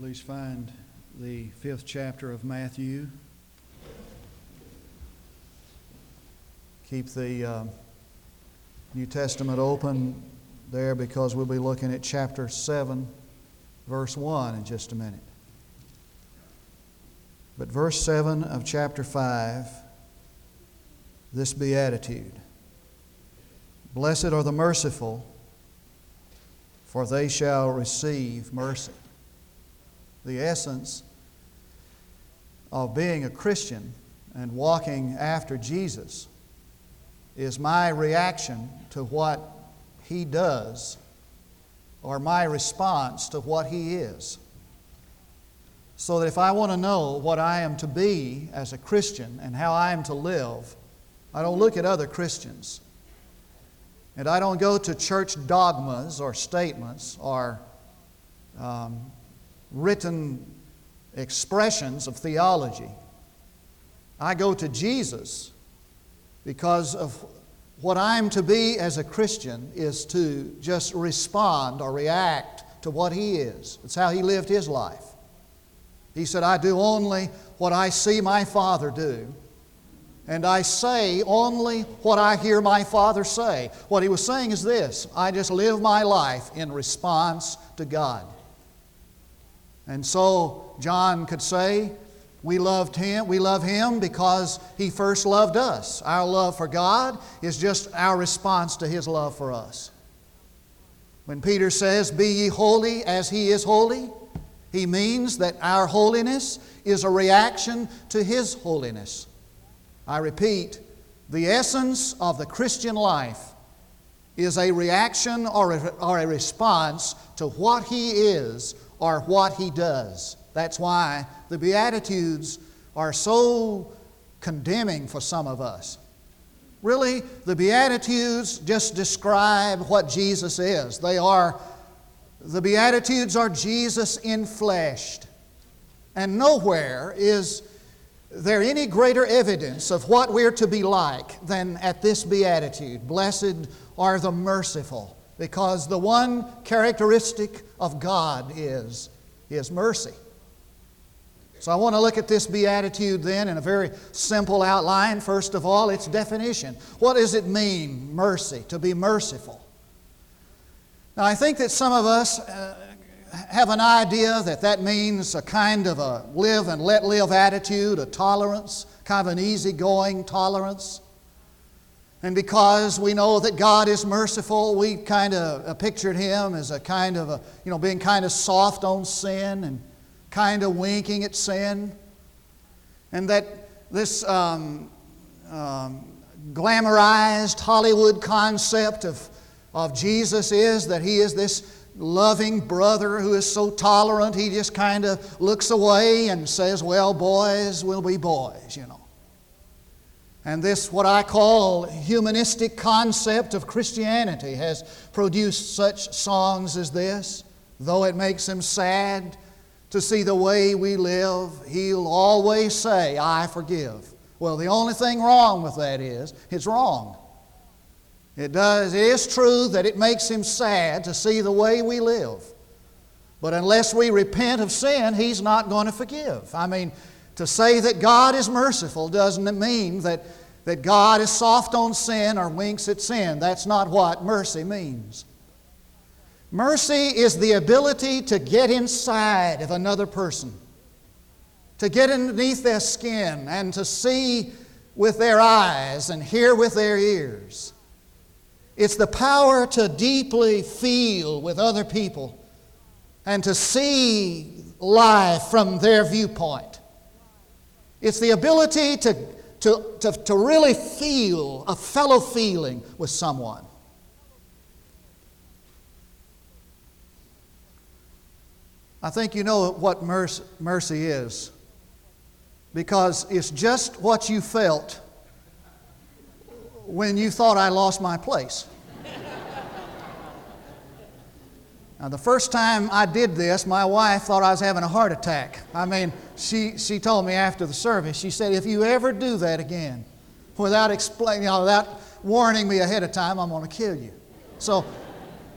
Please find the fifth chapter of Matthew. Keep the uh, New Testament open there because we'll be looking at chapter 7, verse 1 in just a minute. But verse 7 of chapter 5, this beatitude Blessed are the merciful, for they shall receive mercy. The essence of being a Christian and walking after Jesus is my reaction to what He does or my response to what He is. So that if I want to know what I am to be as a Christian and how I am to live, I don't look at other Christians. And I don't go to church dogmas or statements or um, written expressions of theology. I go to Jesus because of what I'm to be as a Christian is to just respond or react to what He is. It's how He lived His life. He said, I do only what I see my Father do, and I say only what I hear my Father say. What He was saying is this I just live my life in response to God. And so John could say, we loved him, we love him because he first loved us. Our love for God is just our response to his love for us. When Peter says, Be ye holy as he is holy, he means that our holiness is a reaction to his holiness. I repeat, the essence of the Christian life is a reaction or a, or a response to what he is or what he does. That's why the Beatitudes are so condemning for some of us. Really, the Beatitudes just describe what Jesus is. They are, the Beatitudes are Jesus infleshed. And nowhere is there any greater evidence of what we're to be like than at this Beatitude. Blessed are the merciful, because the one characteristic of God is His mercy. So I want to look at this beatitude then in a very simple outline. First of all, its definition. What does it mean, mercy, to be merciful? Now, I think that some of us uh, have an idea that that means a kind of a live and let live attitude, a tolerance, kind of an easygoing tolerance. And because we know that God is merciful, we kind of uh, pictured Him as a kind of a, you know, being kind of soft on sin and kind of winking at sin. And that this um, um, glamorized Hollywood concept of, of Jesus is that He is this loving brother who is so tolerant, he just kind of looks away and says, Well, boys will be boys, you know. And this, what I call humanistic concept of Christianity, has produced such songs as this. Though it makes him sad to see the way we live, he'll always say, I forgive. Well, the only thing wrong with that is it's wrong. It does, it is true that it makes him sad to see the way we live. But unless we repent of sin, he's not going to forgive. I mean, to say that God is merciful doesn't mean that, that God is soft on sin or winks at sin. That's not what mercy means. Mercy is the ability to get inside of another person, to get underneath their skin and to see with their eyes and hear with their ears. It's the power to deeply feel with other people and to see life from their viewpoint. It's the ability to, to, to, to really feel a fellow feeling with someone. I think you know what mercy is because it's just what you felt when you thought I lost my place. Now, the first time I did this, my wife thought I was having a heart attack. I mean, she, she told me after the service, she said, if you ever do that again, without explaining, you know, without warning me ahead of time, I'm going to kill you. So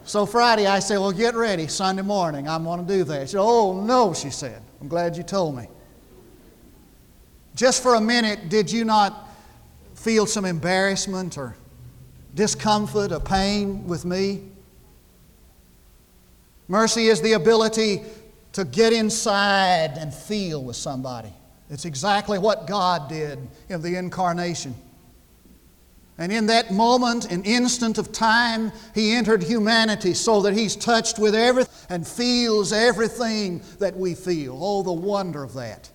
So Friday I said, Well, get ready. Sunday morning, I'm going to do that. She said, Oh, no, she said. I'm glad you told me. Just for a minute, did you not feel some embarrassment or discomfort or pain with me? Mercy is the ability to get inside and feel with somebody. It's exactly what God did in the incarnation. And in that moment, an instant of time, He entered humanity so that He's touched with everything and feels everything that we feel. Oh, the wonder of that.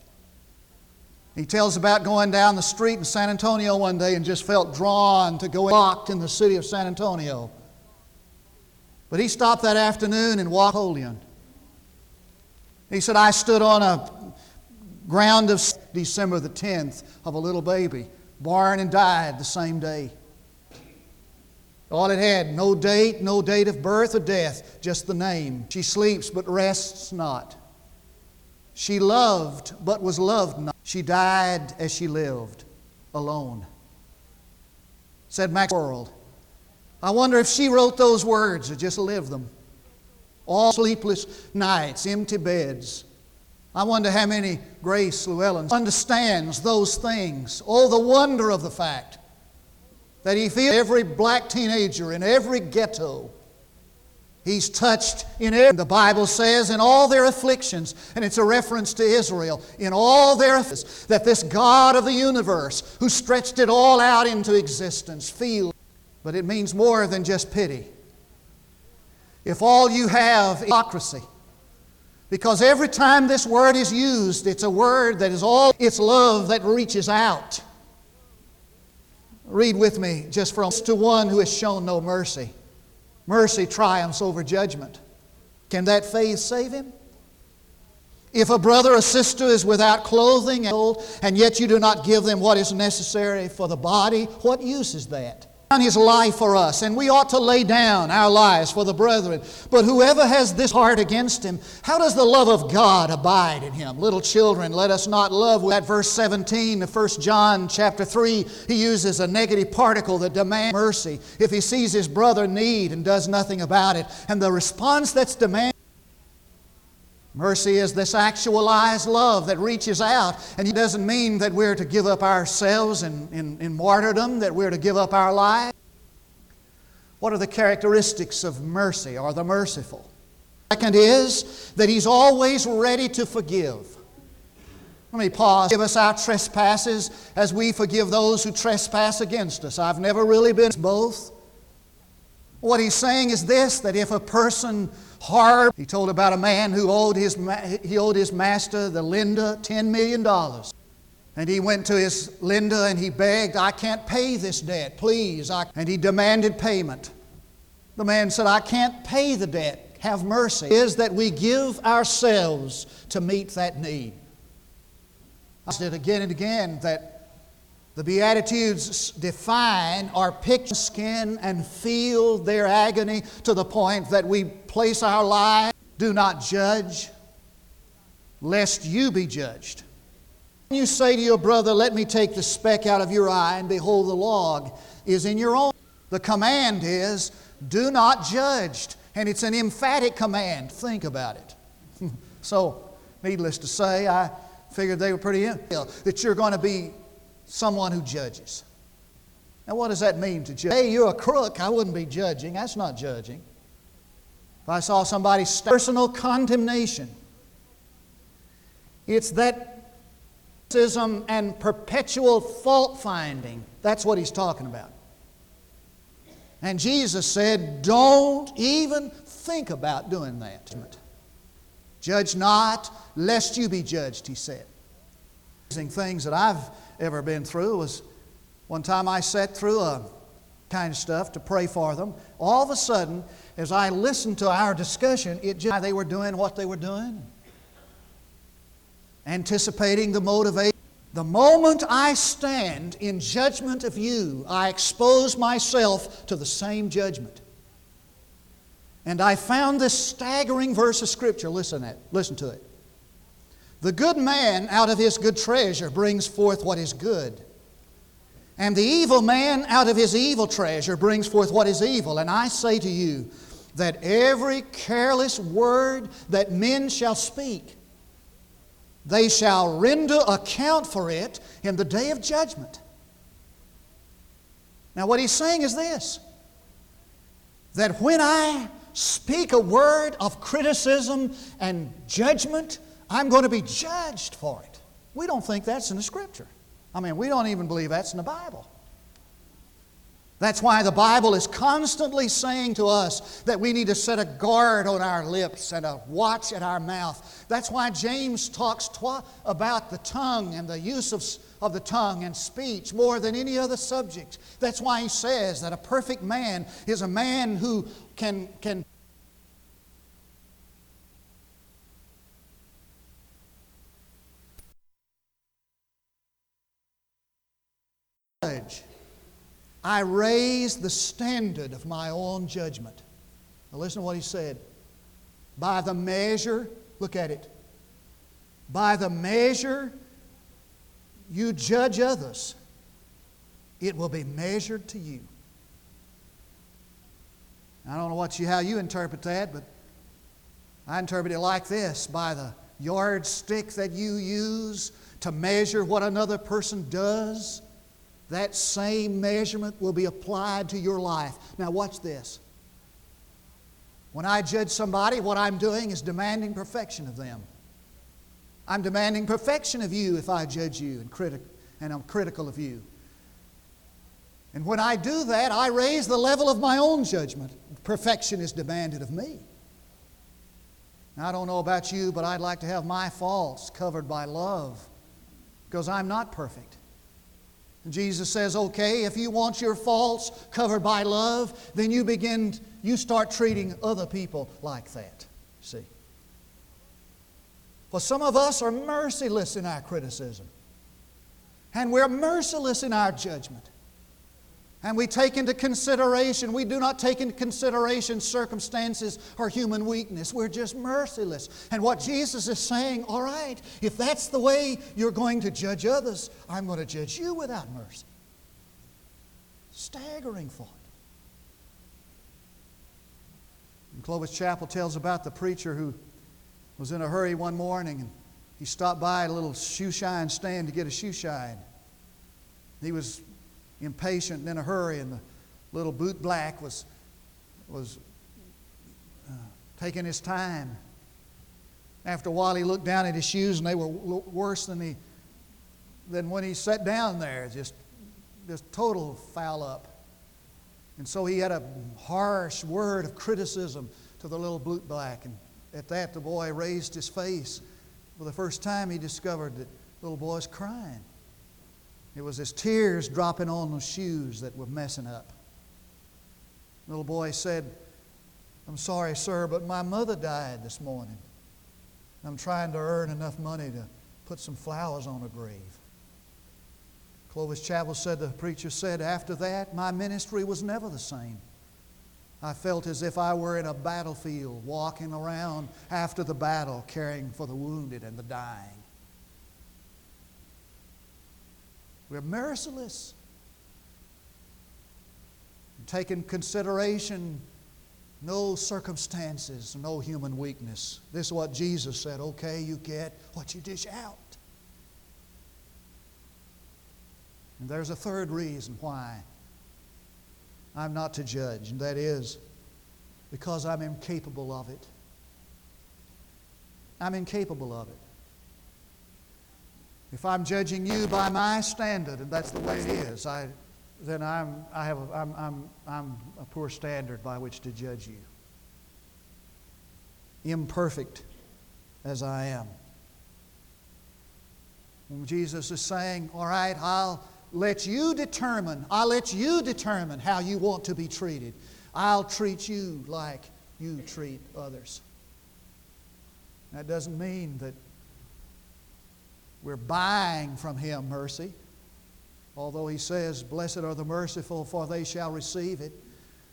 He tells about going down the street in San Antonio one day and just felt drawn to go locked in the city of San Antonio. But he stopped that afternoon and walked. He said, I stood on a ground of December the 10th of a little baby, born and died the same day. All it had, no date, no date of birth or death, just the name. She sleeps but rests not. She loved but was loved not. She died as she lived, alone. Said Max World. I wonder if she wrote those words or just lived them. All sleepless nights, empty beds. I wonder how many Grace Llewellyn understands those things. Oh, the wonder of the fact that he feels every black teenager in every ghetto. He's touched in every, the Bible says, in all their afflictions, and it's a reference to Israel, in all their afflictions, that this God of the universe, who stretched it all out into existence, feels. But it means more than just pity. If all you have is hypocrisy, because every time this word is used, it's a word that is all, it's love that reaches out. Read with me just from to one who has shown no mercy. Mercy triumphs over judgment. Can that faith save him? If a brother or sister is without clothing and yet you do not give them what is necessary for the body, what use is that? His life for us, and we ought to lay down our lives for the brethren. But whoever has this heart against him, how does the love of God abide in him? Little children, let us not love that verse 17 of 1 John chapter 3. He uses a negative particle that demands mercy if he sees his brother need and does nothing about it. And the response that's demanded Mercy is this actualized love that reaches out. And it doesn't mean that we're to give up ourselves in, in, in, martyrdom, that we're to give up our lives. What are the characteristics of mercy or the merciful? Second is that He's always ready to forgive. Let me pause. Give us our trespasses as we forgive those who trespass against us. I've never really been both. What he's saying is this that if a person hard. He told about a man who owed his, he owed his master, the lender, $10 million. And he went to his lender and he begged, I can't pay this debt, please. I, and he demanded payment. The man said, I can't pay the debt. Have mercy. Is that we give ourselves to meet that need. I said again and again that the Beatitudes define or picture skin and feel their agony to the point that we place our lives. Do not judge, lest you be judged. When you say to your brother, Let me take the speck out of your eye, and behold, the log is in your own. The command is, Do not judge. And it's an emphatic command. Think about it. so, needless to say, I figured they were pretty ill that you're going to be someone who judges. Now, what does that mean to judge? Hey, you're a crook. I wouldn't be judging. That's not judging. If I saw somebody personal condemnation, it's that and perpetual fault finding. That's what he's talking about. And Jesus said, Don't even think about doing that. Judge not, lest you be judged, he said. Using things that I've ever been through was one time I sat through a kind of stuff to pray for them. All of a sudden, as I listened to our discussion, it just they were doing what they were doing, anticipating the motivation. The moment I stand in judgment of you, I expose myself to the same judgment. And I found this staggering verse of Scripture. Listen, at, listen to it. The good man out of his good treasure brings forth what is good. And the evil man out of his evil treasure brings forth what is evil. And I say to you that every careless word that men shall speak, they shall render account for it in the day of judgment. Now, what he's saying is this that when I speak a word of criticism and judgment, I'm going to be judged for it. We don't think that's in the Scripture. I mean, we don't even believe that's in the Bible. That's why the Bible is constantly saying to us that we need to set a guard on our lips and a watch at our mouth. That's why James talks about the tongue and the use of, of the tongue and speech more than any other subject. That's why he says that a perfect man is a man who can, can judge. I raise the standard of my own judgment. Now, listen to what he said. By the measure, look at it. By the measure you judge others, it will be measured to you. I don't know what you, how you interpret that, but I interpret it like this by the yardstick that you use to measure what another person does that same measurement will be applied to your life. Now, watch this. When I judge somebody, what I'm doing is demanding perfection of them. I'm demanding perfection of you if I judge you and, criti- and I'm critical of you. And when I do that, I raise the level of my own judgment. Perfection is demanded of me. Now, I don't know about you, but I'd like to have my faults covered by love because I'm not perfect. Jesus says, okay, if you want your faults covered by love, then you begin, you start treating other people like that. See? For some of us are merciless in our criticism, and we're merciless in our judgment. And we take into consideration, we do not take into consideration circumstances or human weakness. We're just merciless. And what Jesus is saying, all right, if that's the way you're going to judge others, I'm going to judge you without mercy. Staggering thought. And Clovis Chappell tells about the preacher who was in a hurry one morning and he stopped by a little shoe shine stand to get a shoe shine. He was impatient and in a hurry, and the little boot black was, was uh, taking his time. After a while, he looked down at his shoes, and they were worse than, he, than when he sat down there, just, just total foul up. And so he had a harsh word of criticism to the little boot black. And at that, the boy raised his face. For the first time, he discovered that the little boy's crying. It was his tears dropping on the shoes that were messing up. The little boy said, I'm sorry, sir, but my mother died this morning. I'm trying to earn enough money to put some flowers on her grave. Clovis Chappell said, the preacher said, after that, my ministry was never the same. I felt as if I were in a battlefield, walking around after the battle, caring for the wounded and the dying. We're merciless. Take in consideration no circumstances, no human weakness. This is what Jesus said okay, you get what you dish out. And there's a third reason why I'm not to judge, and that is because I'm incapable of it. I'm incapable of it. If I'm judging you by my standard, and that's the way it is, I, then I'm, I have a, I'm, I'm, I'm a poor standard by which to judge you. Imperfect as I am. And Jesus is saying, All right, I'll let you determine, I'll let you determine how you want to be treated. I'll treat you like you treat others. That doesn't mean that we're buying from Him mercy. Although He says, Blessed are the merciful, for they shall receive it.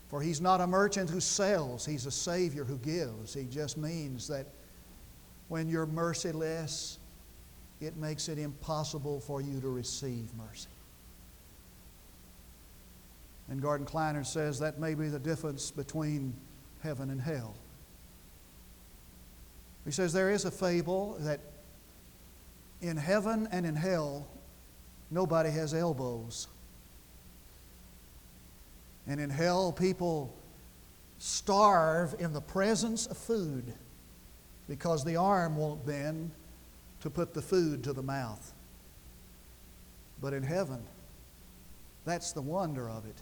For He's not a merchant who sells, He's a Savior who gives. He just means that when you're merciless, it makes it impossible for you to receive mercy. And Gordon Kleiner says that may be the difference between heaven and hell. He says there is a fable that in heaven and in hell, nobody has elbows. And in hell, people starve in the presence of food because the arm won't bend to put the food to the mouth. But in heaven, that's the wonder of it,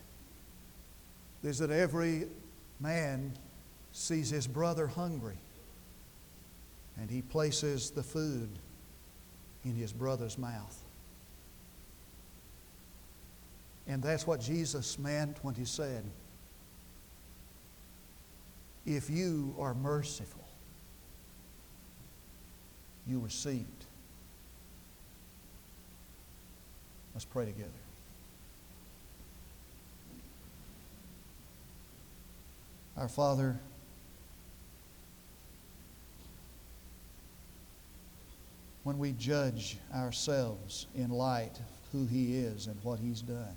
is that every man sees his brother hungry and he places the food in his brother's mouth. And that's what Jesus meant when he said, If you are merciful, you receive it. Let's pray together. Our Father, when we judge ourselves in light of who He is and what He's done,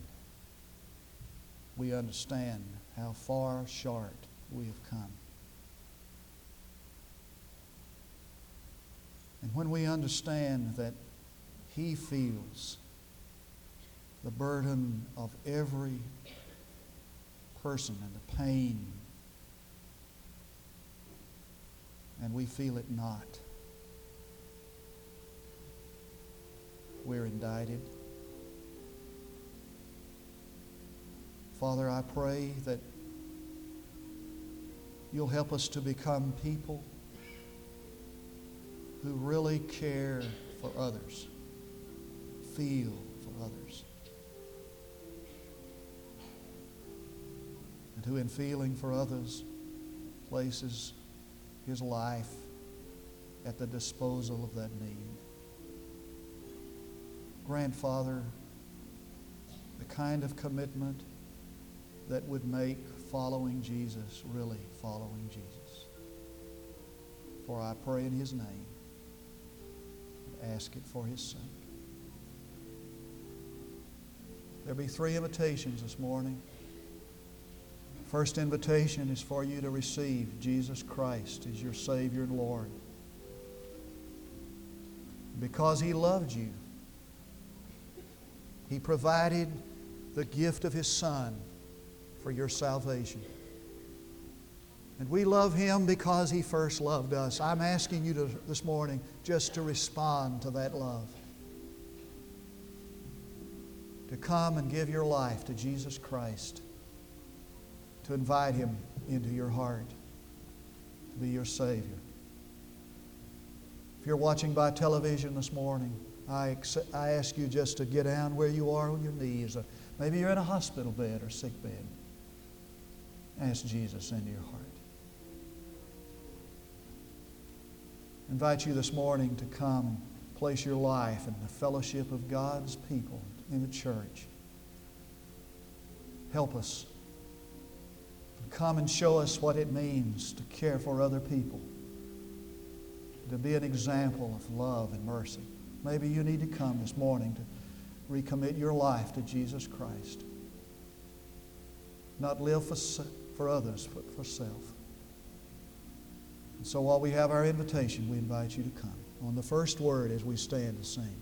we understand how far short we have come. And when we understand that He feels the burden of every person and the pain, and we feel it not, we're indicted. Father, I pray that you'll help us to become people who really care for others, feel for others, and who, in feeling for others, places his life at the disposal of that need. Grandfather, the kind of commitment that would make following Jesus really following Jesus. For I pray in His name and ask it for His sake. There'll be three invitations this morning. First invitation is for you to receive Jesus Christ as your Savior and Lord. Because He loved you, He provided the gift of His Son for your salvation. And we love Him because He first loved us. I'm asking you to, this morning just to respond to that love. To come and give your life to Jesus Christ. To invite Him into your heart. To be your Savior. If you're watching by television this morning, I, I ask you just to get down where you are on your knees. Or Maybe you're in a hospital bed or sick bed. Ask Jesus into your heart. invite you this morning to come and place your life in the fellowship of God's people in the church. Help us. Come and show us what it means to care for other people, to be an example of love and mercy. Maybe you need to come this morning to recommit your life to Jesus Christ. Not live for, for others, but for self. And so while we have our invitation, we invite you to come. On the first word as we stand to sing.